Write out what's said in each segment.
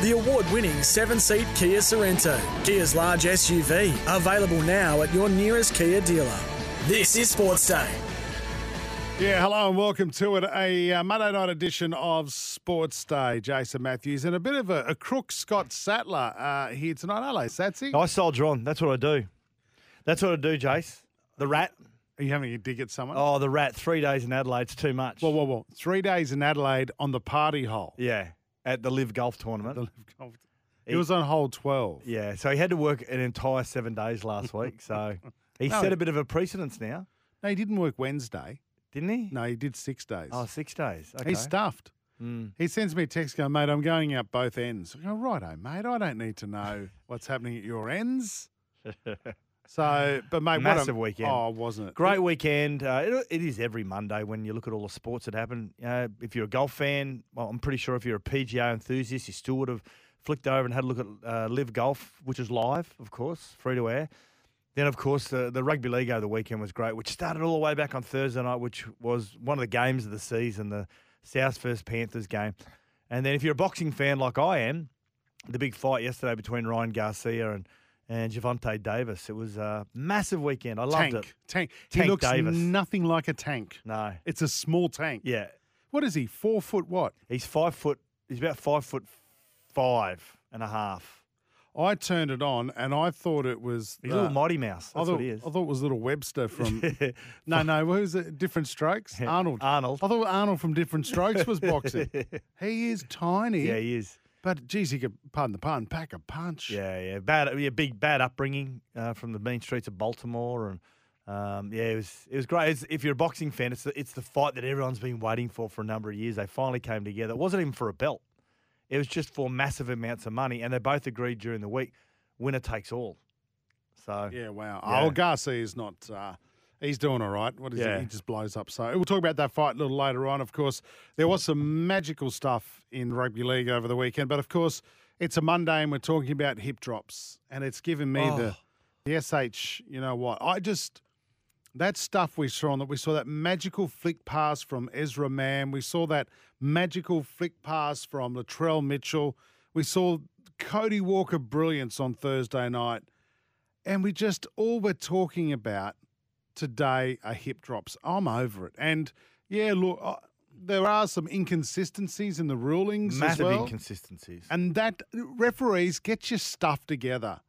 The award winning seven seat Kia Sorento, Kia's large SUV, available now at your nearest Kia dealer. This is Sports Day. Yeah, hello and welcome to it. A uh, Monday night edition of Sports Day. Jason Matthews and a bit of a, a crook Scott Sattler uh, here tonight. Hello, Satsy. I soldier on. That's what I do. That's what I do, Jace. The rat. Are you having a dig at someone? Oh, the rat. Three days in Adelaide's too much. Whoa, whoa, whoa. Three days in Adelaide on the party hole. Yeah, at the Live Golf Tournament. The Live Golf- It was on hole 12. Yeah, so he had to work an entire seven days last week. So he No. set a bit of a precedence now, No, he didn't work Wednesday. didn't he? No, he did six days. Oh, six days. Okay. He's stuffed. Mm. He sends me a text going, mate, I'm going out both ends. I go, righto, mate. I don't need to know what's happening at your ends. So, but mate, Massive what a, weekend. Oh, wasn't it? Great weekend. Uh, it, it is every Monday when you look at all the sports that happen. Uh, if you're a golf fan, well, I'm pretty sure if you're a PGA enthusiast, you still would have flicked over and had a look at uh, Live Golf, which is live, of course, free to air. Then, of course, the, the rugby league over the weekend was great, which started all the way back on Thursday night, which was one of the games of the season, the South first Panthers game. And then, if you're a boxing fan like I am, the big fight yesterday between Ryan Garcia and and Gervonta Davis. It was a massive weekend. I loved tank. it. Tank. Tank he looks Davis. nothing like a tank. No, It's a small tank. yeah, What is he? Four foot what? he's five foot. He's about five foot five and a half. I turned it on and I thought it was. He's a uh, little mighty mouse. I That's thought, what he is. I thought it was little Webster from. no, no, who's it? Different Strokes? Arnold. Arnold. I thought Arnold from Different Strokes was boxing. he is tiny. yeah, he is. But geez, he could, pardon the pun, pack a punch. Yeah, yeah. Bad, yeah, big bad upbringing uh, from the mean streets of Baltimore, and um, yeah, it was it was great. It's, if you're a boxing fan, it's the, it's the fight that everyone's been waiting for for a number of years. They finally came together. It wasn't even for a belt. It was just for massive amounts of money, and they both agreed during the week, winner takes all. So Yeah, wow. Yeah. Oh, Garcia's not. Uh, he's doing all right. What is Yeah. he? He just blows up. So we'll talk about that fight a little later on. Of course, there was some magical stuff in rugby league over the weekend, but of course, it's a Monday and we're talking about hip drops, and it's given me the oh. the sh. You know what? I just that stuff we saw on that we saw that magical flick pass from Ezra Mam. We saw that magical flick pass from Latrell Mitchell. We saw Cody Walker brilliance on Thursday night. And we just all we're talking about today are hip drops. I'm over it. And yeah, look, there are some inconsistencies in the rulings massive as well. inconsistencies. And that referees get your stuff together.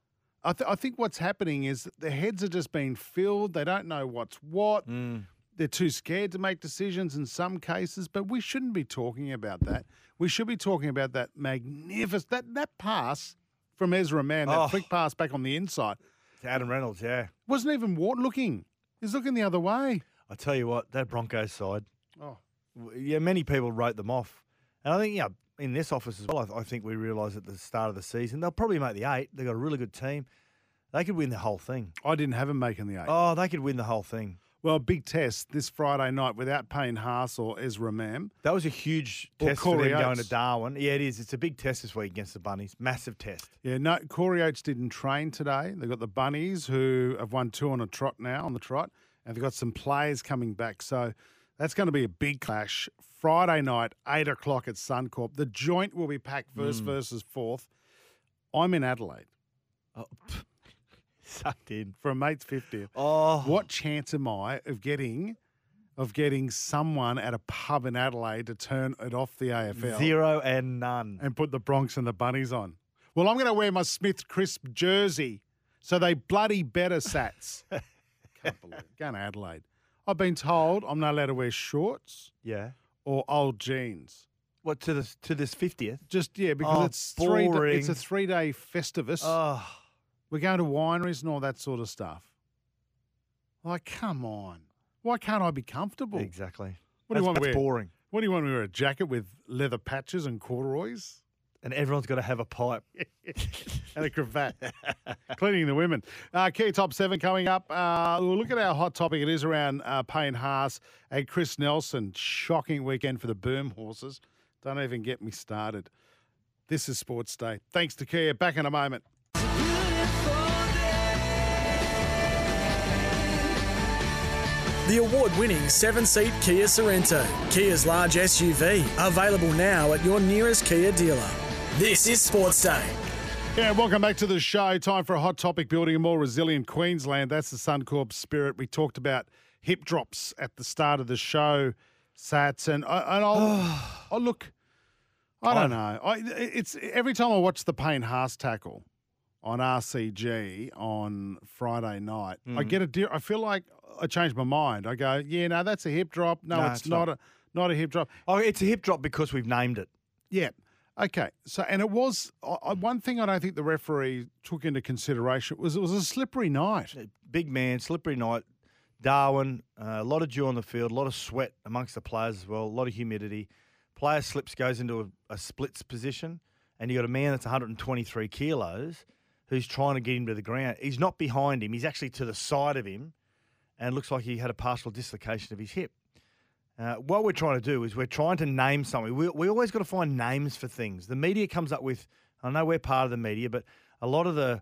I, th- I think what's happening is that the heads are just being filled. They don't know what's what. Mm. They're too scared to make decisions in some cases, but we shouldn't be talking about that. We should be talking about that magnificent that that pass from Ezra Mam, that Oh. flick pass back on the inside, To Adam Reynolds, yeah. wasn't even looking. He's looking the other way. I tell you what, that Broncos side, Oh, yeah, many people wrote them off, and I think yeah, in this office as well, I, th- I think we realised at the start of the season they'll probably make the eight. They've got a really good team. They could win the whole thing. I didn't have them making the eight. Oh, they could win the whole thing. Well, big test this Friday night without Payne Haas or Ezra Mam. That was a huge Or test for Corey them going to Darwin. Yeah, it is. It's a big test this week against the Bunnies. Massive test. Yeah, no, Corey Oates didn't train today. They've got the Bunnies who have won two on a trot now, on the trot, and they've got some players coming back. So that's going to be a big clash. Friday night, 8 o'clock at Suncorp. The joint will be packed first mm. versus fourth. I'm in Adelaide Oh, sucked in. for a mate's 50th. Oh, What chance am I of getting of getting someone at a pub in Adelaide to turn it off the AFL? Zero and none. and put the Bronx and the Bunnies on. Well, I'm going to wear my Smith Crisp jersey so they bloody better Sats. Can't believe it. Going to Adelaide. I've been told I'm not allowed to wear shorts Yeah. or old jeans. What to this to this fiftieth? Just yeah, because Oh, it's three. It's a three day festivus. Oh, We're going to wineries and all that sort of stuff. Like, come on. Why can't I be comfortable? exactly. What do you That's- want to wear? boring. What do you want to wear? A jacket with leather patches and corduroys And everyone's got to have a pipe. and a cravat. Cleaning the women. Uh, key top seven coming up. Uh, we'll look at our hot topic. It is around uh, Payne Haas and Chris Nelson. Shocking weekend for the Boom horses. Don't even get me started. This is Sports Day. Thanks to Kia. Back in a moment. The award winning seven seat Kia Sorento, Kia's large SUV, available now at your nearest Kia dealer. This is Sports Day. Yeah, welcome back to the show. Time for a hot topic building a more resilient Queensland. That's the Suncorp spirit. We talked about hip drops at the start of the show, Sats, and, I, and I'll, oh, look, I don't know. I, it's every time I watch the Payne Haas tackle on RCG on Friday night, I mm. get a. I feel like I changed my mind. I go, yeah, no, that's a hip drop. No, No, it's, it's not, not. a not a hip drop. Oh, it's a hip drop because we've named it. Yeah. Okay. So, and it was I, I- one thing I don't think the referee took into consideration was it was a slippery night. Big man, slippery night. Darwin, uh, a lot of dew on the field, a lot of sweat amongst the players as well, a lot of humidity. Player slips, goes into a, a splits position, and you got a man that's 123 kilos who's trying to get him to the ground. He's not behind him; he's actually to the side of him, and looks like he had a partial dislocation of his hip. Uh, what we're trying to do is we're trying to name something. We, we always got to find names for things. The media comes up with, I know we're part of the media, but a lot of the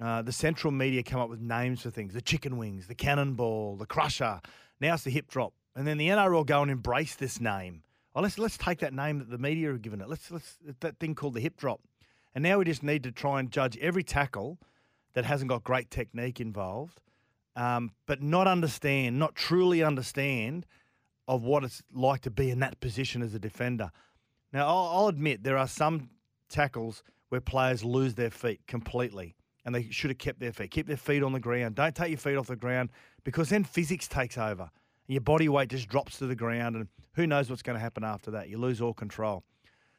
uh, the central media come up with names for things: the chicken wings, the cannonball, the crusher. Now it's the hip drop, and then the NRL go and embrace this name. Oh, let's let's take that name that the media have given it. Let's let's that thing called the hip drop, and now we just need to try and judge every tackle that hasn't got great technique involved, um, but not understand, not truly understand of what it's like to be in that position as a defender. Now, I'll, I'll admit there are some tackles where players lose their feet completely, and they should have kept their feet. Keep their feet on the ground. Don't take your feet off the ground because then physics takes over. And your body weight just drops to the ground, and who knows what's going to happen after that? You lose all control.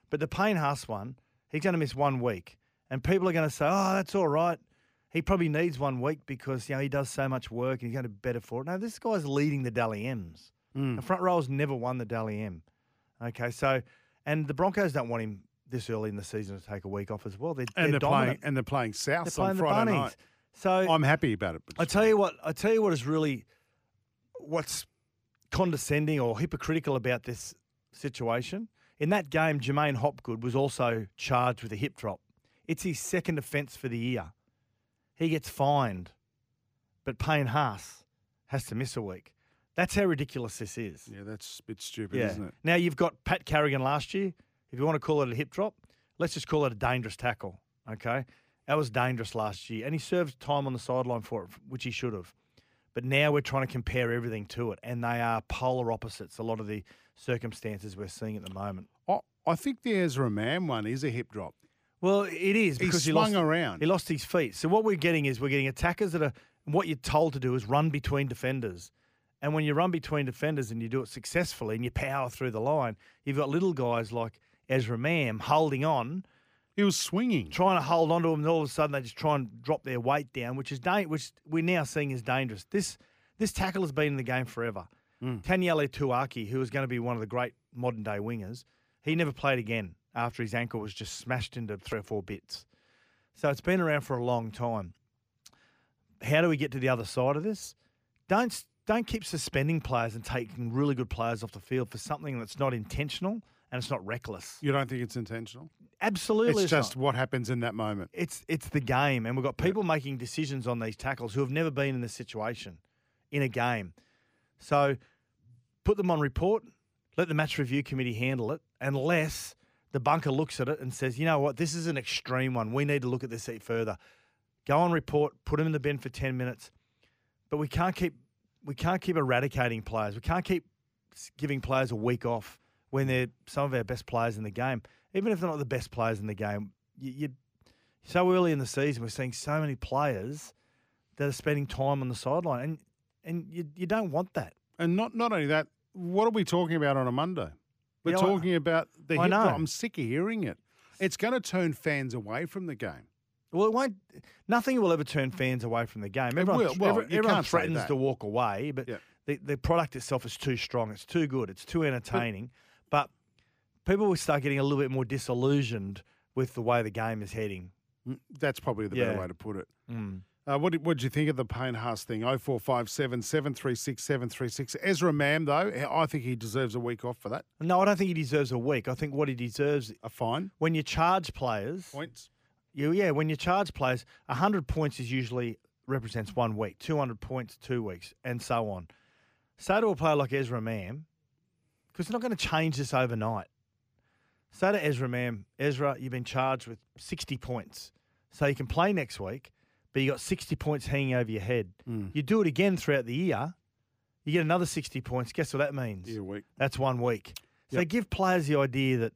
But the Payne Haas one, he's going to miss one week, and people are going to say, "Oh, that's all right." He probably needs one week because you know he does so much work and he's going to be better for it. No, this guy's leading the Dally M's. Mm. The front row's never won the Dally M. Okay, so and the Broncos don't want him this early in the season to take a week off as well. They're, And they're, they're playing and they're playing South They're playing on Friday night. So I'm happy about it. I tell you what, I tell you what is really what's condescending or hypocritical about this situation. In that game, J'maine Hopgood was also charged with a hip drop. It's his second offence for the year. He gets fined, but Payne Haas has to miss a week. That's how ridiculous this is. yeah, that's a bit stupid, isn't it? Now you've got Pat Carrigan last year. If you want to call it a hip drop, let's just call it a dangerous tackle. Okay, that was dangerous last year, and he served time on the sideline for it, which he should have. But now we're trying to compare everything to it, and they are polar opposites. A lot of the circumstances we're seeing at the moment. I, I think the Ezra Mam one is a hip drop. Well, it is because he swung lost, around. He lost his feet. So what we're getting is we're getting attackers that are what you're told to do is run between defenders. And when you run between defenders and you do it successfully and you power through the line, you've got little guys like Ezra Mam holding on, He was swinging. trying to hold on to them, and all of a sudden they just try and drop their weight down, which is da- which we're now seeing is dangerous. This this tackle has been in the game forever. Mm. Taniela Tuiaki, who is going to be one of the great modern day wingers, he never played again after his ankle was just smashed into three or four bits. So it's been around for a long time. How do we get to the other side of this? Don't don't keep suspending players and taking really good players off the field for something that's not intentional and it's not reckless. You don't think it's intentional? Absolutely, it's not just what happens in that moment. it's it's the game, and we've got people making decisions on these tackles who have never been in this situation in a game. So put them on report. Let the match review committee handle it, unless the bunker looks at it and says, "You know what? This is an extreme one. We need to look at this further." Go on report. Put them in the bin for ten minutes. But we can't keep we can't keep eradicating players. We can't keep giving players a week off when they're some of our best players in the game, even if they're not the best players in the game. You, you so early in the season, we're seeing so many players that are spending time on the sideline, and and you, you don't want that. And not not only that, what are we talking about on a Monday? We're Yeah, I- talking about the I hip know. I'm sick of hearing it. It's going to turn fans away from the game. Well, it won't. Nothing will ever turn fans away from the game. Everyone, will. Well, every- you everyone threatens to walk away, but Yeah. the, the product itself is too strong. It's too good. It's too entertaining. But people will start getting a little bit more disillusioned with the way the game is heading. Mm, That's probably the Yeah. better way to put it. Mm. Uh, what did, what did you think of the Payne Haas thing? 0457 736 736. Ezra Mam, though, I think he deserves a week off for that. No, I don't think he deserves a week. I think what he deserves A fine. when you charge players, Points. you, yeah, when you charge players, hundred points is usually represents one week, two hundred points two weeks, and so on. Say to a player like Ezra Mam, because they're not going to change this overnight. Say to Ezra Mam, Ezra, you've been charged with sixty points, so you can play next week, but you got sixty points hanging over your head. Mm. You do it again throughout the year, you get another sixty points. Guess what that means? Yeah, week. That's one week. So Yep. give players the idea that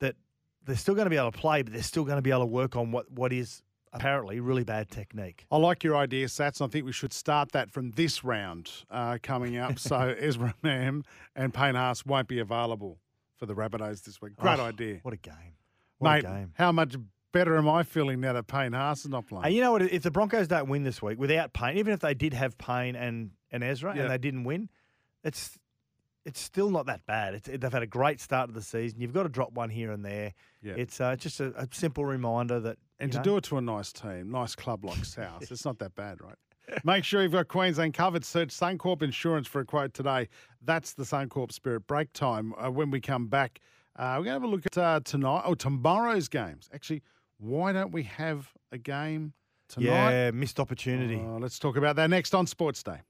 that they're still going to be able to play, but they're still going to be able to work on what, what is apparently really bad technique. I like your idea, Sats. and I think we should start that from this round uh, coming up. so Ezra Mam and Payne Haas won't be available for the Rabbitohs this week. Great Oh, idea. What a game. What Mate, a game. how much better am I feeling now that Payne Haas is not playing? And you know what? If the Broncos don't win this week without Payne, even if they did have Payne and, and Ezra Yeah. and they didn't win, it's it's still not that bad. It's, they've had a great start to the season. You've got to drop one here and there. Yeah. It's uh, just a, a simple reminder that And to know, do it to a nice team, nice club like South, it's not that bad, right? Make sure you've got Queensland covered. Search Suncorp Insurance for a quote today. That's the Suncorp Spirit break time. Uh, when we come back, uh, we're going to have a look at uh, tonight or tomorrow's games. Actually, why don't we have a game tonight? yeah, missed opportunity. Uh, let's talk about that next on Sports Day.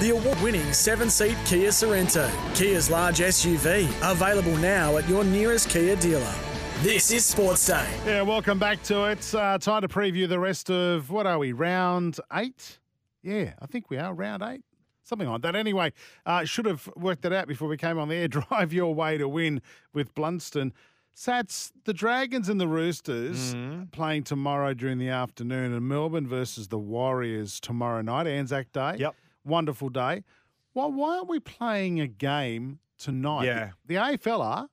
The award winning seven seat Kia Sorento, Kia's large SUV, available now at your nearest Kia dealer. This is Sports Day. Yeah, welcome back to it. Uh, time to preview the rest of what are we? Round eight? Yeah, I think we are round eight. Something like that. Anyway, uh, should have worked it out before we came on the air. Drive your way to win with Blundstone. Sats, the Dragons and the Roosters Mm-hmm. playing tomorrow during the afternoon, and Melbourne versus the Warriors tomorrow night, Anzac Day. Yep. Wonderful day. Well, why aren't we playing a game tonight? Yeah. The AFL are.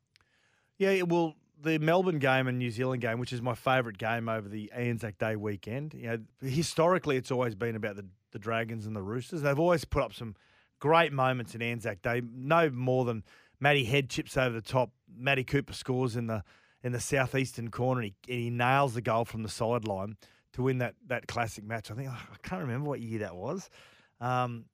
Yeah, it- well, the Melbourne game and New Zealand game, which is my favourite game over the Anzac Day weekend. You know, historically, it's always been about the, the Dragons and the Roosters. They've always put up some great moments in Anzac Day. No more than Matty Head chips over the top. Matty Cooper scores in the in the southeastern corner. And he, and he nails the goal from the sideline to win that that classic match. I think I can't remember what year that was, um,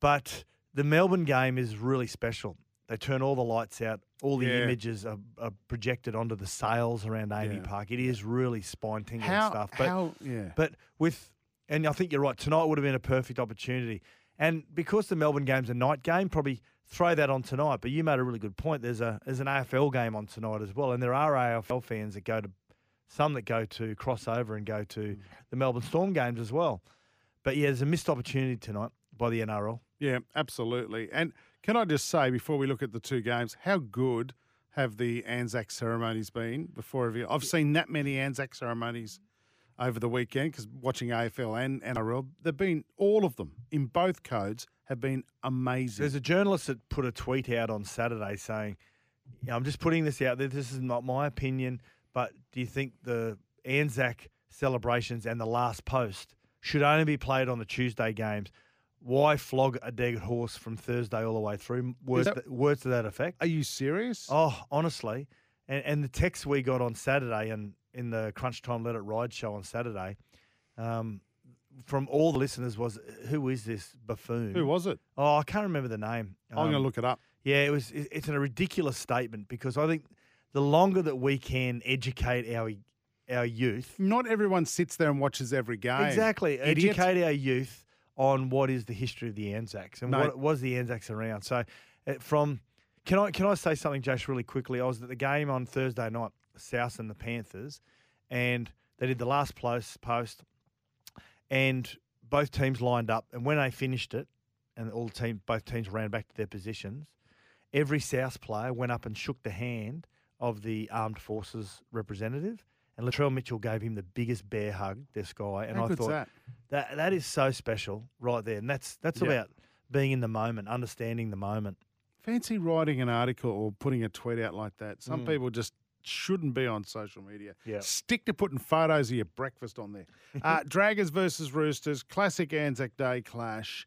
but the Melbourne game is really special. They turn all the lights out. All the Yeah. images are, are projected onto the sails around AAMI Yeah. Park. It is really spine tingling stuff. But how, yeah. but with, and I think you're right. Tonight would have been a perfect opportunity, and because the Melbourne game's a night game, probably throw that on tonight. But you made a really good point. There's a there's an AFL game on tonight as well, and there are AFL fans that go to some that go to crossover and go Mm. to the Melbourne Storm games as well. But yeah, there's a missed opportunity tonight by the NRL. Yeah, absolutely. And can I just say before we look at the two games, how good have the Anzac ceremonies been before? Every, I've seen that many Anzac ceremonies over the weekend because watching AFL and NRL, they've been all of them in both codes have been amazing. There's a journalist that put a tweet out on Saturday saying, I'm just putting this out there. This is not my opinion, but do you think the Anzac celebrations and the last post should only be played on the Tuesday games? Why flog a dead horse from Thursday all the way through? Words, that- that, words to that effect. Are you serious? Oh, honestly, and and the text we got on Saturday and in the Crunch Time Let It Ride show on Saturday, um, from all the listeners was, "Who is this buffoon?" Who was it? Oh, I can't remember the name. I'm going to Um, look it up. Yeah, it was. it- It's a ridiculous statement because I think the longer that we can educate our our youth, Not everyone sits there and watches every game. exactly, Idiot. educate our youth on what is the history of the Anzacs and No. what was the Anzacs around. So, uh, from can I can I say something, Josh, really quickly? I was at the game on Thursday night, South and the Panthers, and they did the last post post, and both teams lined up, and when they finished it, and all the team both teams ran back to their positions, every South player went up and shook the hand of the armed forces representative. And Latrell Mitchell gave him the biggest bear hug, this guy. And How I thought that? That that is so special right there, and that's that's Yeah. about being in the moment, understanding the moment. Fancy writing an article or putting a tweet out like that. Some Mm. people just shouldn't be on social media. Yeah. Stick to putting photos of your breakfast on there. Uh, Dragons versus Roosters, classic Anzac Day clash.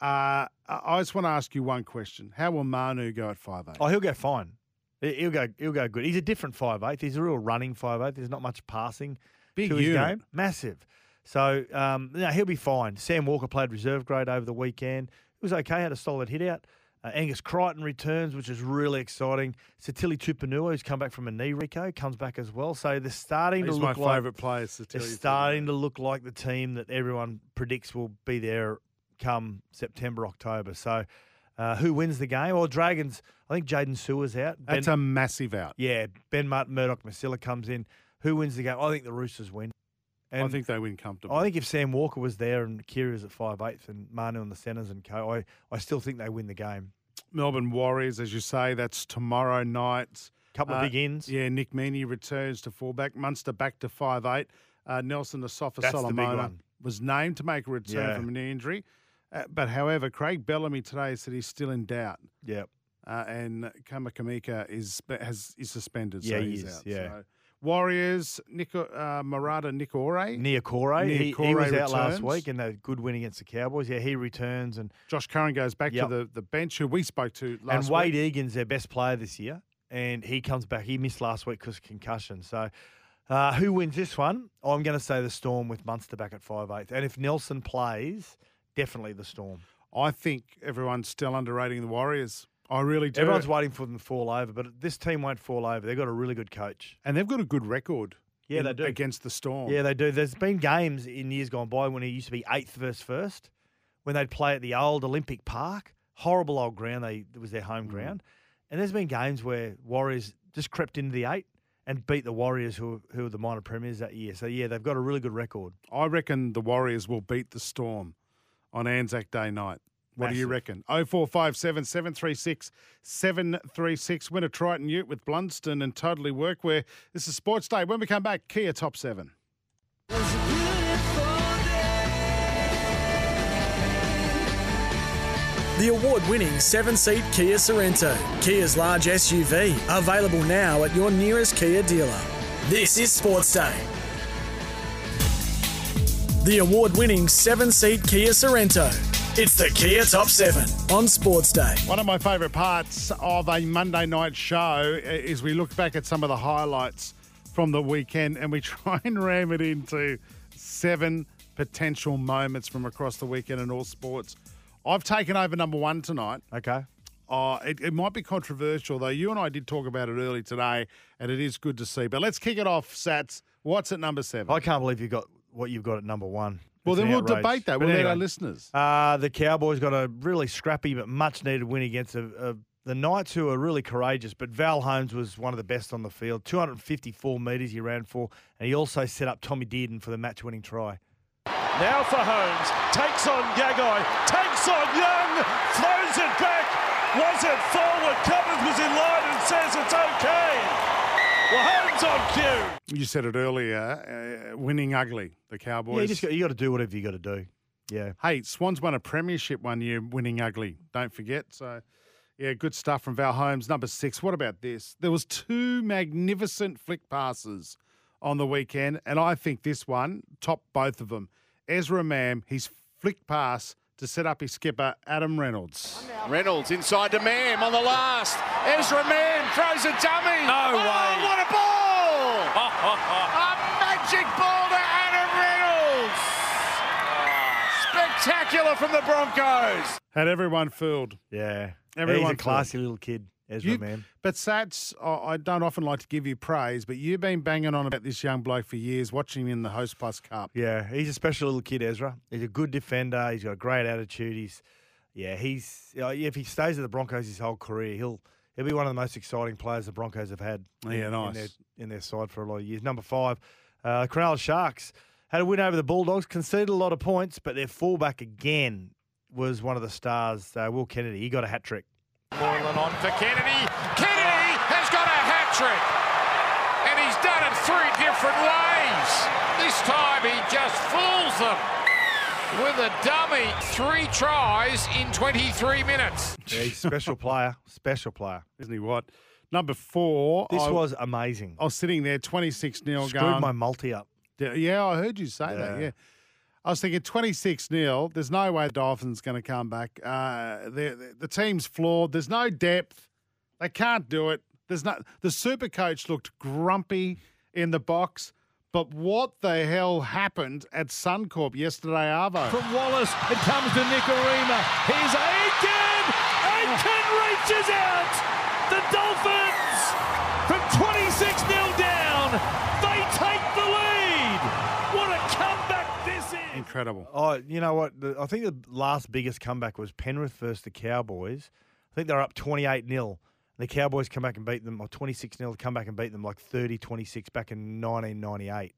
Uh, I just want to ask you one question. How will Manu go at five eight? Oh, he'll go fine. He- He'll go. He'll go good. He's a different five eight. He's a real running five eight. There's not much passing Big to his unit. game. Massive. So um, no, he'll be fine. Sam Walker played reserve grade over the weekend. It was okay. Had a solid hit out. Uh, Angus Crichton returns, which is really exciting. Sitili Tupouniua, who's come back from a knee, Rico, comes back as well. So they're starting He's to my look like favourite player. they're starting to look like the team that everyone predicts will be there come September, October. So, uh, who wins the game? Well, Dragons. I think Jaden Sewer's out. Ben- That's a massive out. yeah, Ben Martin, Murdoch, Masila comes in. Who wins the game? I think the Roosters win. And I think they win comfortably. I think if Sam Walker was there and Kyrgios at five and Manu on the centres and co, I, I still think they win the game. Melbourne Warriors, as you say, that's tomorrow night. Couple of Uh, big ins. Yeah, Nick Meaney returns to fullback. Munster back to five eight. Uh, Nelson Asofa That's the big Solomona was named to make a return Yeah. from an injury. Uh, but however, Craig Bellamy today said he's still in doubt. Yeah. Uh, and Kamikamica is has is suspended, so Yeah, he he's is, out. yeah. So, Warriors, Nico, uh, Marata Niukore, Nia Corey, he, he was out last returns. week in that good win against the Cowboys. Yeah, he returns and Josh Curran goes back Yep. to the, the bench, who we spoke to last week. and Wayde week. Egan's their best player this year, and he comes back. He missed last week because of concussion. So, uh, who wins this one? I'm going to say the Storm with Munster back at five eighth, and if Nelson plays, definitely the Storm. I think everyone's still underrating the Warriors. I really do. Everyone's waiting for them to fall over, but this team won't fall over. They've got a really good coach. and they've got a good record. Yeah, in- they do. against the Storm. Yeah, they do. There's been games in years gone by when it used to be eighth versus first, when they'd play at the old Olympic Park, horrible old ground. They it was their Mm. home ground, and there's been games where Warriors just crept into the eight and beat the Warriors, who who were the minor premiers that year. So yeah, they've got a really good record. I reckon the Warriors will beat the Storm on Anzac Day night. What do you reckon? 0457 736 736. Winner Triton Ute with Blundstone and Totally Workwear. This is Sports Day. When we come back, Kia Top 7. The award winning seven seat Kia Sorento, Kia's large SUV, available now at your nearest Kia dealer. This is Sports Day. The award winning seven seat Kia Sorento. It's the Kia Top 7 on Sports Day. One of my favourite parts of a Monday night show is we look back at some of the highlights from the weekend and we try and ram it into seven potential moments from across the weekend in all sports. I've taken over number one tonight. Okay. Uh, it, it might be controversial, though. You and I did talk about it early today, and it is good to see. But let's kick it off, Sats. What's at number seven? I can't believe you got what you've got at number one. Well, then we'll outrage. debate that. But We'll let our listeners. Uh, the Cowboys got a really scrappy but much needed win against a, a, the Knights, who are really courageous. But Val Holmes was one of the best on the field. 254 metres he ran for, and he also set up Tommy Dearden for the match winning try. Now for Holmes. Takes on Gagai. Takes on Young. Throws it back. Was it forward? Cummins was in line and says it's okay. Well, Holmes on cue. You said it earlier, uh, winning ugly, the Cowboys. Yeah, you just got, you got to do whatever you got to do. Yeah. Hey, Swans won a premiership one year, winning ugly. Don't forget. So, yeah, good stuff from Val Holmes. Number six. What about this? There was two magnificent flick passes on the weekend, and I think this one topped both of them. Ezra Mam, his flick pass to set up his skipper Adam Reynolds. Reynolds inside to Mam on the last. Ezra Mam throws a dummy. No oh, way. What a ball! a magic ball to Adam Reynolds. Spectacular from the Broncos. Had everyone fooled. Yeah. Everyone He's a classy little kid, Ezra, You- man. But Sats, I I don't often like to give you praise, but you've been banging on about this young bloke for years, watching him in the Host Plus Cup. Yeah, he's a special little kid, Ezra. He's a good defender. He's got a great attitude. He's, yeah, he's uh, if he stays at the Broncos his whole career, he'll he'll be one of the most exciting players the Broncos have had. Yeah, in, nice. in their in their side for a lot of years. Number five, uh, Cronulla Sharks had a win over the Bulldogs, conceded a lot of points, but their fullback again was one of the stars, uh, Will Kennedy. He got a hat trick. Moylan on for Kennedy. Kennedy has got a hat trick. And he's done it three different ways. This time he just fools them. With a dummy, three tries in 23 minutes. Yeah, he's special player, special player. Isn't he what? Number four. This I, was amazing. I was sitting there, 26 0 Screwed going. my multi up. Yeah, Yeah, I heard you say that. Yeah. I was thinking 26 0. There's no way the Dolphins going to come back. Uh, the, the team's flawed. There's no depth. They can't do it. There's no. The super coach looked grumpy in the box. But what the hell happened at Suncorp yesterday, Arvo? From Wallace, it comes to Nikorima. Here's Aiken! Aiken reaches out! Incredible. Oh, you know what? The, I think the last biggest comeback was Penrith versus the Cowboys. I think they're up 28 0. The Cowboys come back and beat them, or 26 0, come back and beat them like 30 26 back in 1998.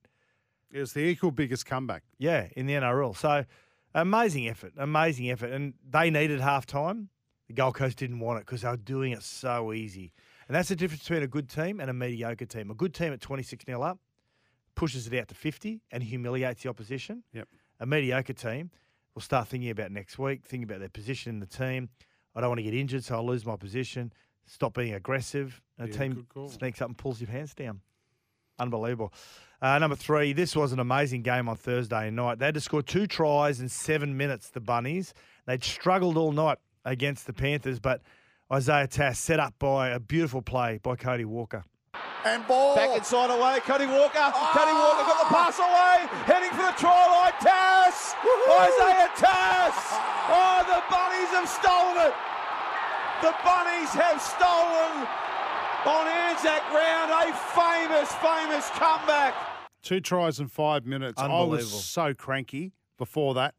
It was the equal biggest comeback. Yeah, in the NRL. So amazing effort, amazing effort. And they needed half time. The Gold Coast didn't want it because they were doing it so easy. And that's the difference between a good team and a mediocre team. A good team at 26 0 up pushes it out to 50 and humiliates the opposition. Yep. A mediocre team will start thinking about next week, thinking about their position in the team. I don't want to get injured, so I'll lose my position. Stop being aggressive. And a Yeah, team sneaks up and pulls your pants down. Unbelievable. Uh, number three, this was an amazing game on Thursday night. They had to score two tries in seven minutes, the Bunnies. They'd struggled all night against the Panthers, but Isaiah Tass set up by a beautiful play by Cody Walker. And ball. Back inside away, Cody Walker. Ah! Cody Walker got the pass away, heading for the try line. Tass! Isaiah Tass! Oh, the Bunnies have stolen it! The Bunnies have stolen on Anzac Round a famous, famous comeback. Two tries in five minutes. I Unbelievable. was so cranky before that.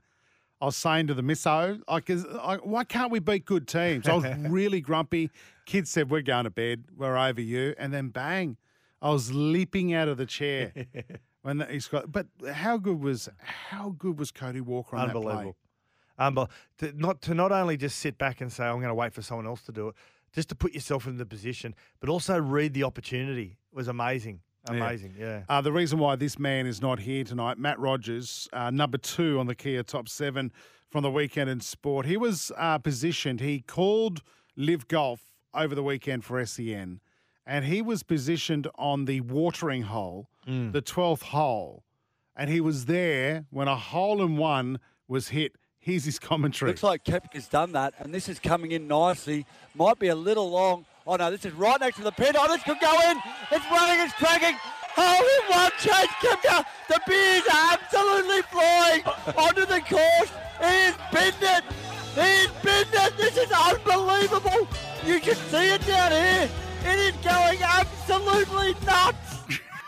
I was saying to the misso, like, is, why can't we beat good teams? I was really grumpy. Kids said, we're going to bed. We're over you. And then bang, I was leaping out of the chair. when he's got, but how good was how good was Cody Walker on Unbelievable. Unbel- to not to not only just sit back and say I'm going to wait for someone else to do it, just to put yourself in the position, but also read the opportunity was amazing. Amazing, yeah. that? Uh, the reason why this man is not here tonight, Matt Rogers, uh, number two on the Kia top seven from the weekend in sport. He was uh, positioned. He called Live Golf over the weekend for SEN, and he was positioned on the watering hole, the 12th hole. And he was there when a hole in one was hit. Here's his commentary. Looks like Koepka's done that, and this is coming in nicely. Might be a little long. Oh no, this is right next to the pin. Oh, this could go in. It's running, it's cracking. Hole in one, Chase Koepka. The beers are absolutely flying onto the course. He has binned it. He has binned it. This is unbelievable. You can see it down here. It is going absolutely nuts.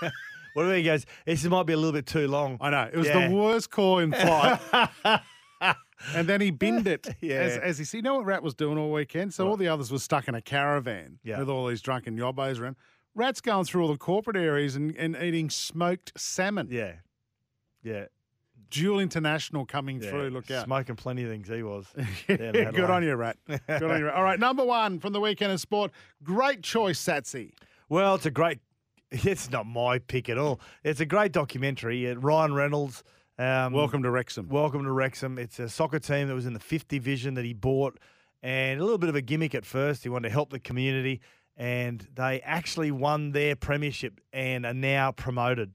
What do you think, guys? This might be a little bit too long. I know. It was Yeah. the worst call in flight. and then he binned it. Yeah. As, as he, you know what Rat was doing all weekend? So all the others were stuck in a caravan Yeah. with all these drunken yobbos around. Rat's going through all the corporate areas and, and eating smoked salmon. Yeah, yeah, Dual International coming yeah. through. Look out. Smoking plenty of things. He was. Yeah, Down in good on you, Rat. Good on you, Rat. All right, number one from the weekend of sport. Great choice, Satsy. Well, it's a great. It's not my pick at all. It's a great documentary. Uh, Ryan Reynolds. Um, Welcome to Wrexham. Welcome to Wrexham. It's a soccer team that was in the fifth division that he bought, and a little bit of a gimmick at first. He wanted to help the community, and they actually won their premiership and are now promoted.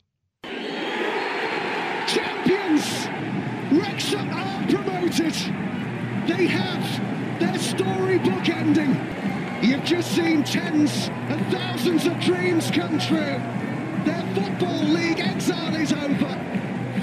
champions. Wrexham are promoted. They have their storybook ending. You've just seen tens and thousands of dreams come true. Their football league exile is over.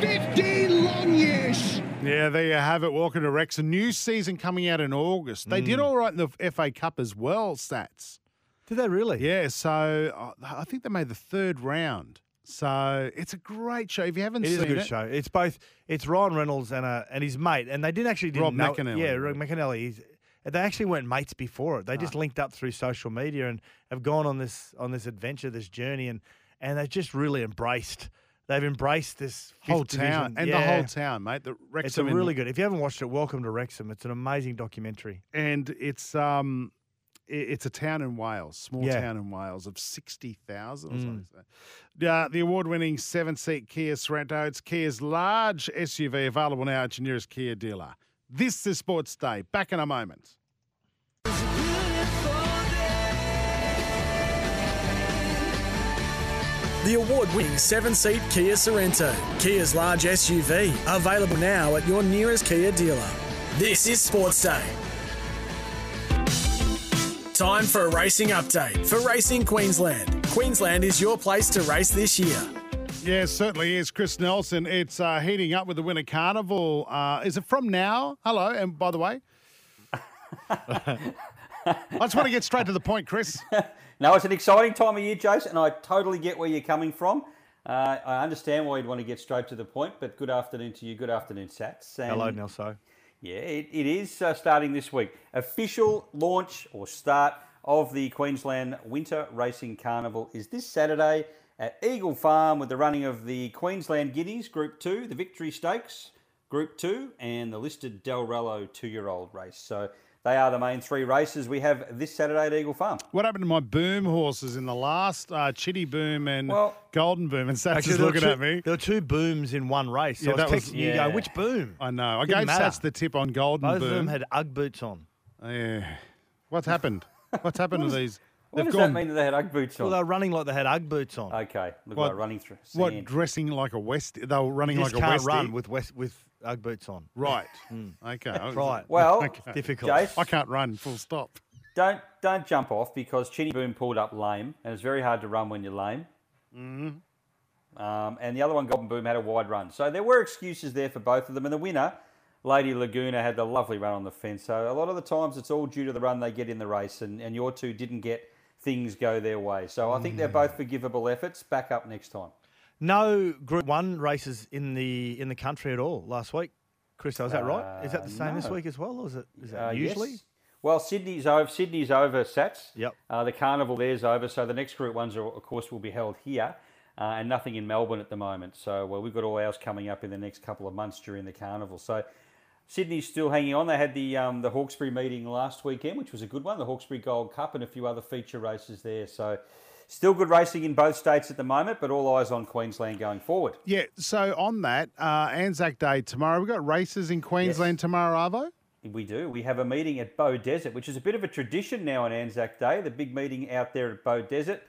15 long years. Yeah, there you have it. Welcome to Rex. A New season coming out in August. They Mm. did all right in the FA Cup as well, Sats. Did they really? Yeah, so uh, I think they made the third round. So it's a great show. If you haven't It seen is a good it, show. It's both. It's Ryan Reynolds and uh, and his mate, and they didn't actually didn't Rob know, McElhenney. Yeah, Rob McElhenney. He's, they actually weren't mates before it. They Ah. just linked up through social media and have gone on this on this adventure, this journey, and and they've just really embraced. They've embraced this whole town division. and the whole town, mate. The It's a Wrexham really good. If you haven't watched it, welcome to Wrexham. It's an amazing documentary. and it's um, it's a town in Wales, small Yeah. town in Wales of sixty thousand or Mm. something. Uh, the award-winning seven-seat Kia Sorento. It's Kia's large SUV available now at your nearest Kia dealer. This is Sports Day. Back in a moment. The award winning seven seat Kia Sorento, Kia's large SUV, available now at your nearest Kia dealer. This is Sports Day. Time for a racing update for Racing Queensland. Queensland is your place to race this year. Yeah, certainly is. Chris Nelson. It's uh, heating up with the Winter Carnival. Uh, is it from now? Hello, and by the way, I just want to get straight to the point, Chris. No, it's an exciting time of year, Jason, and I totally get where you're coming from. Uh, I understand why you'd want to get straight to the point, but good afternoon to you. Good afternoon, Sats. And Hello, Nelson. Yeah, it, it is uh, starting this week. Official launch or start of the Queensland Winter Racing Carnival is this Saturday at Eagle Farm with the running of the Queensland Guineas Group 2, the Victory Stakes Group 2, and the listed Delrello two year old race. So they are the main three races we have this Saturday at Eagle Farm. What happened to my boom horses in the last uh, Chitty Boom and Well- Golden Boom? And Sats is there were looking two- at me. There were two booms in one race. So Yeah, I was that was- you, Yeah. go, which boom? I know. I Didn't gave matter. Sats the tip on Golden Both Boom. of them had Ugg boots on. Yeah. What's happened? What's happened to these? What They've does gone- that mean that they had Ugg boots on? Well, they were running like they had Ugg boots on. okay, look What- like running through What dressing like a West? They were running you like just a can't Westie. run with West, with Ugg boots on. Right. Okay. I was- Right. Well, Okay. Difficult. Jace, I can't run. Full stop. don't don't jump off because Chinny Boom pulled up lame, and it's very hard to run when you're lame. Mm-hmm. Um, and the other one, Golden Boom, had a wide run. So there were excuses there for both of them. And the winner, Lady Laguna, had the lovely run on the fence. So a lot of the times it's all due to the run they get in the race, and, and your two didn't get things go their way. So I think they're both forgivable efforts. Back up next time. No Group One races in the in the country at all last week. Christo, is that right? Is that the same this week as well, or is it is that Uh, usually? yes. Well, Sydney's over. Sydney's over. Sats. Yep. Uh, the carnival there's over. So the next group ones, are, of course, will be held here, uh, and nothing in Melbourne at the moment. So well, we've got all ours coming up in the next couple of months during the carnival. So Sydney's still hanging on. They had the um, the Hawkesbury meeting last weekend, which was a good one. The Hawkesbury Gold Cup and a few other feature races there. So. Still good racing in both states at the moment, but all eyes on Queensland going forward. Yeah. So on that, uh, Anzac Day tomorrow. We've got races in Queensland tomorrow, Arvo. We do. We have a meeting at Beaudesert, which is a bit of a tradition now on Anzac Day. The big meeting out there at Beaudesert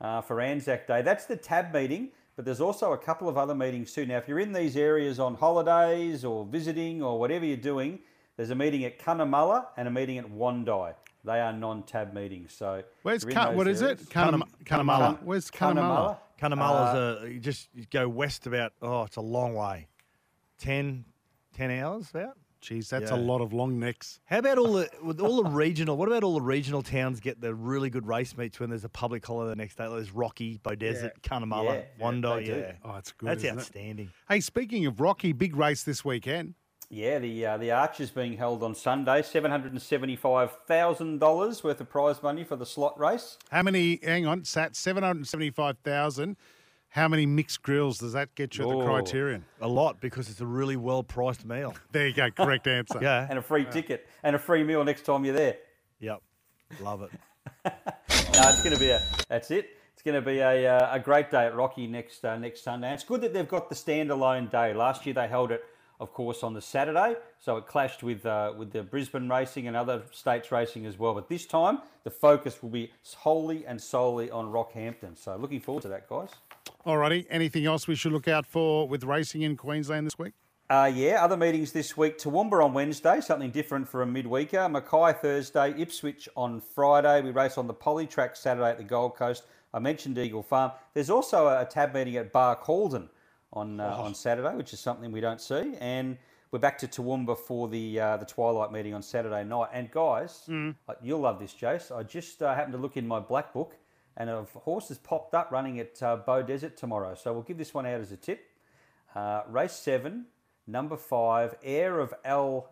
uh, for Anzac Day. That's the tab meeting, but there's also a couple of other meetings too. Now, if you're in these areas on holidays or visiting or whatever you're doing, there's a meeting at Cunnamulla and a meeting at Wondai. They are non-tab meetings. So Where's if you're in Cun- those what is areas- it? Cunnamulla. Cunnamulla. Cun- Where's Cunnamulla? Cunnamulla's uh, a you just you go west about oh it's a long way, 10, 10 hours about. Jeez, that's Yeah. a lot of long necks. How about all the with all the regional? What about all the regional towns get the really good race meets when there's a public holiday the next day? Like there's Rocky, Beaudesert, Cunnamulla, Yeah, Wando. they do. Yeah, Oh, it's good. that's isn't it? outstanding. Hey, speaking of Rocky, big race this weekend. Yeah, the uh, the Arch is being held on Sunday. Seven hundred and seventy-five thousand dollars worth of prize money for the slot race. How many? Hang on, Sat seven hundred seventy-five thousand. How many mixed grills does that get you at the Oh. criterion? A lot because it's a really well priced meal. There you go. Correct answer. Yeah. and a free ticket and a free meal next time you're there. Yep. Love it. No, it's going to be a. That's it. It's going to be a, uh, a great day at Rocky next uh, next Sunday. And it's good that they've got the standalone day. Last year they held it, of course, on the Saturday, so it clashed with uh, with the Brisbane racing and other states racing as well. But this time the focus will be wholly and solely on Rockhampton. So looking forward to that, guys. Alrighty. Anything else we should look out for with racing in Queensland this week? Uh, yeah, other meetings this week. Toowoomba on Wednesday, something different for a midweeker. Mackay Thursday, Ipswich on Friday. We race on the Poly Track Saturday at the Gold Coast. I mentioned Eagle Farm. There's also a, a tab meeting at Barcaldine on uh, on Saturday, which is something we don't see. And we're back to Toowoomba for the uh, the Twilight meeting on Saturday night. And guys, uh, you'll love this, Jace. I just uh, happened to look in my black book, and a horse has popped up running at uh, Beaudesert tomorrow. So we'll give this one out as a tip. Uh, race seven, number five, Heir of L.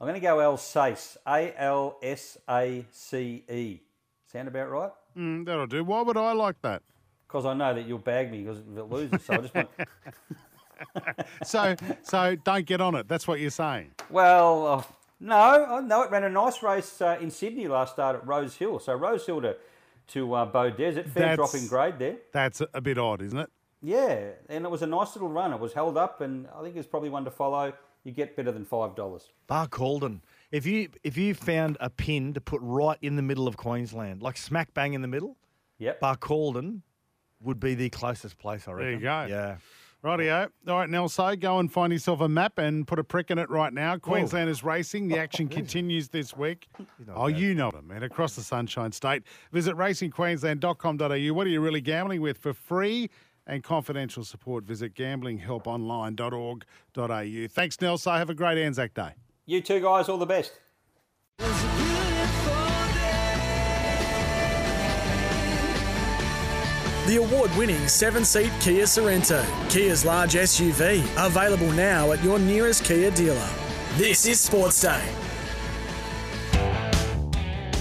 I'm going to go Alsace. A L S A C E. Sound about right? Mm, that'll do. Why would I like that? Because I know that you'll bag me because if it loses. So I just want. So, so don't get on it. That's what you're saying. Well, uh, no, I know it ran a nice race uh, in Sydney last start at Rose Hill. So Rose Hill to to uh, Beaudesert, fair That's- drop in grade there. That's a bit odd, isn't it? Yeah, and it was a nice little run. It was held up, and I think it's probably one to follow. You get better than five dollars. Barcaldine. If you if you found a pin to put right in the middle of Queensland, like smack bang in the middle, Yep. Barcaldine would be the closest place, I reckon. There you go. Yeah. Rightio. All right, Nelso, go and find yourself a map and put a prick in it right now. Queensland is racing. The action continues this week. Oh, you know what I mean. Across the Sunshine State. Visit racingqueensland.com.au. What are you really gambling with? For free and confidential support, visit gamblinghelponline.org.au. Thanks, Nelso. Have a great Anzac Day. You two guys, all the best. The award winning seven seat Kia Sorento, Kia's large SUV, available now at your nearest Kia dealer. This is Sports Day.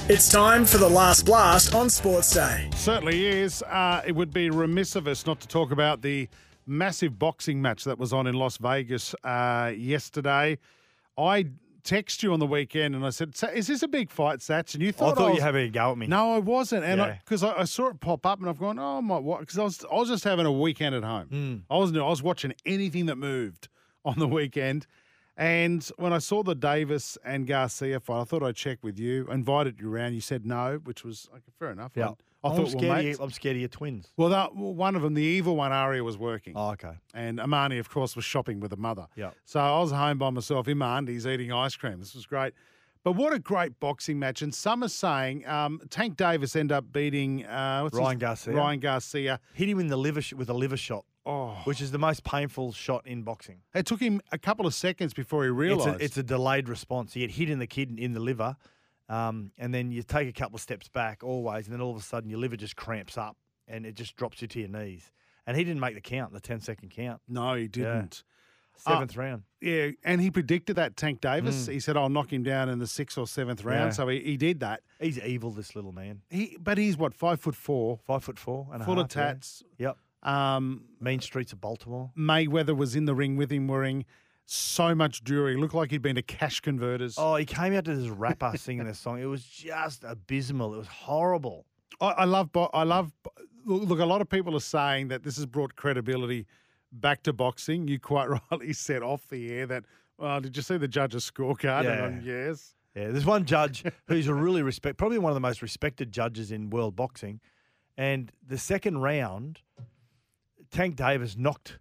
It's time for the last blast on Sports Day. Certainly is. Uh, it would be remiss of us not to talk about the massive boxing match that was on in Las Vegas uh, yesterday. I text you on the weekend and I said, "Sa- "Is this a big fight, Sats?" And you thought I thought I you were having a go at me. No, I wasn't, and Yeah. because I, I, saw it pop up, and I've gone, "Oh my what?" Because I was I was just having a weekend at home. Hmm. I wasn't. I was watching anything that moved on the weekend. And when I saw the Davis and Garcia fight, I thought I'd check with you. I Invited you around. You said no, which was okay, fair enough. Yeah. I, I'm thought, scared, well, of you, I'm scared of your twins. Well, that, well, one of them, the evil one, Aria, was working. Oh, okay. And Amani, of course, was shopping with her mother. Yeah. So I was home by myself in my undies eating ice cream. This was great. But what a great boxing match. And some are saying um, Tank Davis ended up beating uh, what's his- Ryan Garcia. Ryan Garcia. Hit him in the liver sh- with a liver shot, Oh. which is the most painful shot in boxing. It took him a couple of seconds before he It's realised. a, it's a delayed response. He had hit in the kid in the liver, um, and then you take a couple of steps back always, and then all of a sudden your liver just cramps up and it just drops you to your knees. And he didn't make the count, the 10 second count. no, he didn't. Seventh round. Yeah, and he predicted that Tank Davis. He said, "I'll knock him down in the sixth or seventh round." Mm. Yeah. So he, he did that. He's evil, this little man. He, but he's what five foot four, Five foot four and a full of half, yeah. tats. Yep. Um, Mean streets of Baltimore. Mayweather was in the ring with him wearing so much jewelry. Looked like he'd been to cash converters. Oh, he came out to this rapper singing this song. It was just abysmal. It was horrible. I, I love. I love. Look, a lot of people are saying that this has brought credibility back to boxing. You quite rightly said off the air that. Well, did you see the judge's scorecard? Yeah. I'm, yes. Yeah, there's one judge who's a really respect, probably one of the most respected judges in world boxing, and the second round, Tank Davis knocked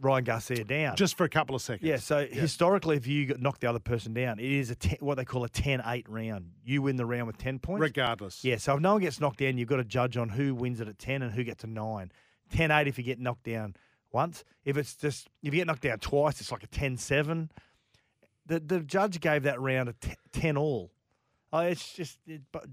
Ryan Garcia down. Just for a couple of seconds. yeah. So historically, if you knock the other person down, it is a 10, what they call a 10-8 round. You win the round with ten points. Regardless. Yeah. So if no one gets knocked down, you've got to judge on who wins it at ten and who gets a nine. 10-8 if you get knocked down once. If it's just if you get knocked down twice, it's like a 10-7. The the judge gave that round a t- 10 all. Oh, it's just it, but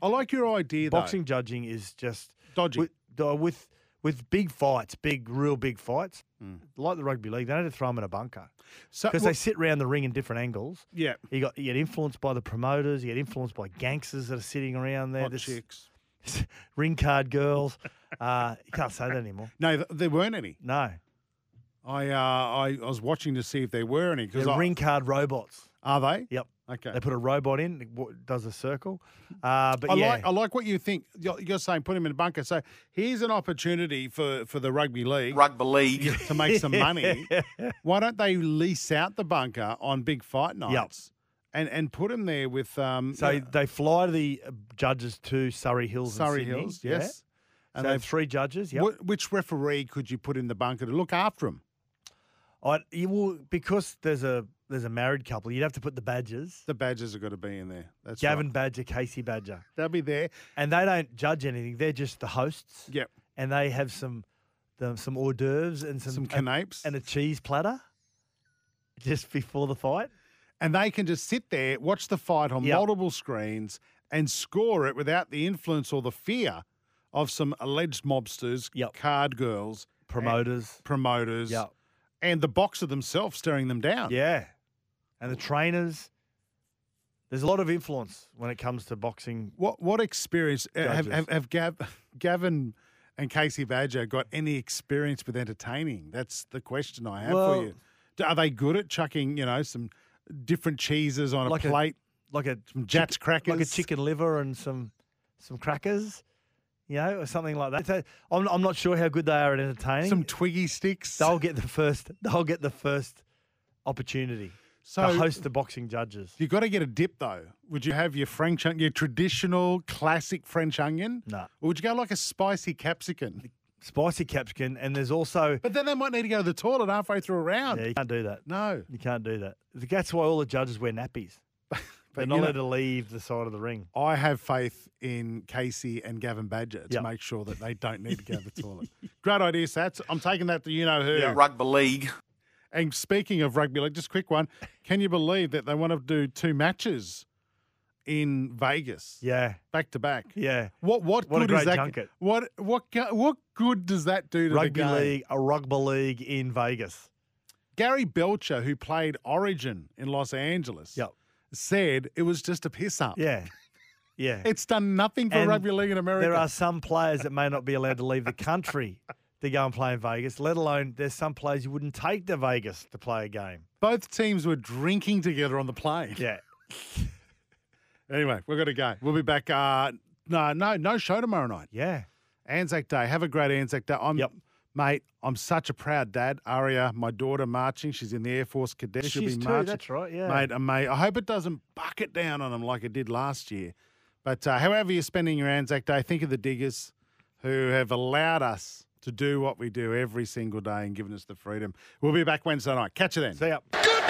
I like your idea. though. boxing judging is just dodgy. with, with with big fights, big real big fights, Mm. like the rugby league. They don't have to throw them in a bunker so, because well, they sit around the ring in different angles. yeah, You got you get influenced by the promoters. You get influenced by gangsters that are sitting around there. This- chicks. ring card girls. uh, you can't say that anymore. No, there weren't any. No, I uh, I, I was watching to see if there were any. Because ring card robots. are they? Yep. Okay. They put a robot in, it does a circle. Uh, but I yeah, like I like what you think. You're, you're saying put him in a bunker. So here's an opportunity for, for the rugby league Rugby league. to make some money. Why don't they lease out the bunker on big fight nights and and put him there with um so you know, they fly the uh, judges to Surry Hills. in Surry Sydney, Hills? Yes. And And so they they've- three judges. Yep. Wh- which referee could you put in the bunker to look after him? I, you will because there's a there's a married couple. You'd have to put the badgers. The Badgers have got to be in there. That's Gavin right. Badger, Casey Badger, They'll be there. and they don't judge anything. They're just the hosts. Yep. and they have some the, some hors d'oeuvres and some Some canapes. and a cheese platter just before the fight. and they can just sit there, watch the fight on Yep. multiple screens, and score it without the influence or the fear of some alleged mobsters, Yep. card girls, Promoters. promoters, Yeah. and the boxer themselves staring them down. Yeah. And the trainers. There's a lot of influence when it comes to boxing. What what experience uh, have have, have Gav, Gavin and Casey Badger got any experience with entertaining? That's the question I have Well- for you. Are they good at chucking, you know, some different cheeses on Like a a- plate, Like a some Jatz crackers, like a chicken liver and some some crackers, you know, or something like that. So I'm, I'm not sure how good they are at entertaining. some Twiggy sticks? they'll get the first they'll get the first opportunity So to host the boxing judges. You've got to get a dip though. Would you have your French, on- your traditional classic French onion, No. or would you go like a spicy capsicum? spicy capsicum, and there's also. But then they might need to go to the toilet halfway through a round. Yeah, you can't do that. No. You can't do that. That's why all the judges wear nappies. They're not allowed to leave the side of the ring. I have faith in Casey and Gavin Badger to Yep. make sure that they don't need to go to the toilet. Great idea, Sats. I'm taking that to you know who. Yeah. Rugby league. And speaking of rugby league, just a quick one. Can you believe that they want to do two matches in Vegas Yeah, back to back? yeah. What what, What good is that? junket. What what what good does that do to Rugby the game? league, a rugby league in Vegas. Gary Belcher, who played Origin in Los Angeles, Yep. said it was just a piss up. Yeah, yeah. It's done nothing for And rugby league in America. There are some players that may not be allowed to leave the country to go and play in Vegas, let alone there's some players you wouldn't take to Vegas to play a game. Both teams were drinking together on the plane. Yeah. Anyway, we're going to go. We'll be back. Uh, no, no, no show tomorrow night. Yeah. Anzac Day. Have a great Anzac Day. I'm, Yep. mate. I'm such a proud dad. Aria, my daughter, marching. She's in the Air Force Cadet. She'll she's be too, that's right, yeah. mate. Mate, I hope it doesn't bucket down on them like it did last year. But uh, however you're spending your Anzac Day, think of the diggers who have allowed us to do what we do every single day and giving us the freedom. We'll be back Wednesday night. Catch you then. See ya. Goodbye!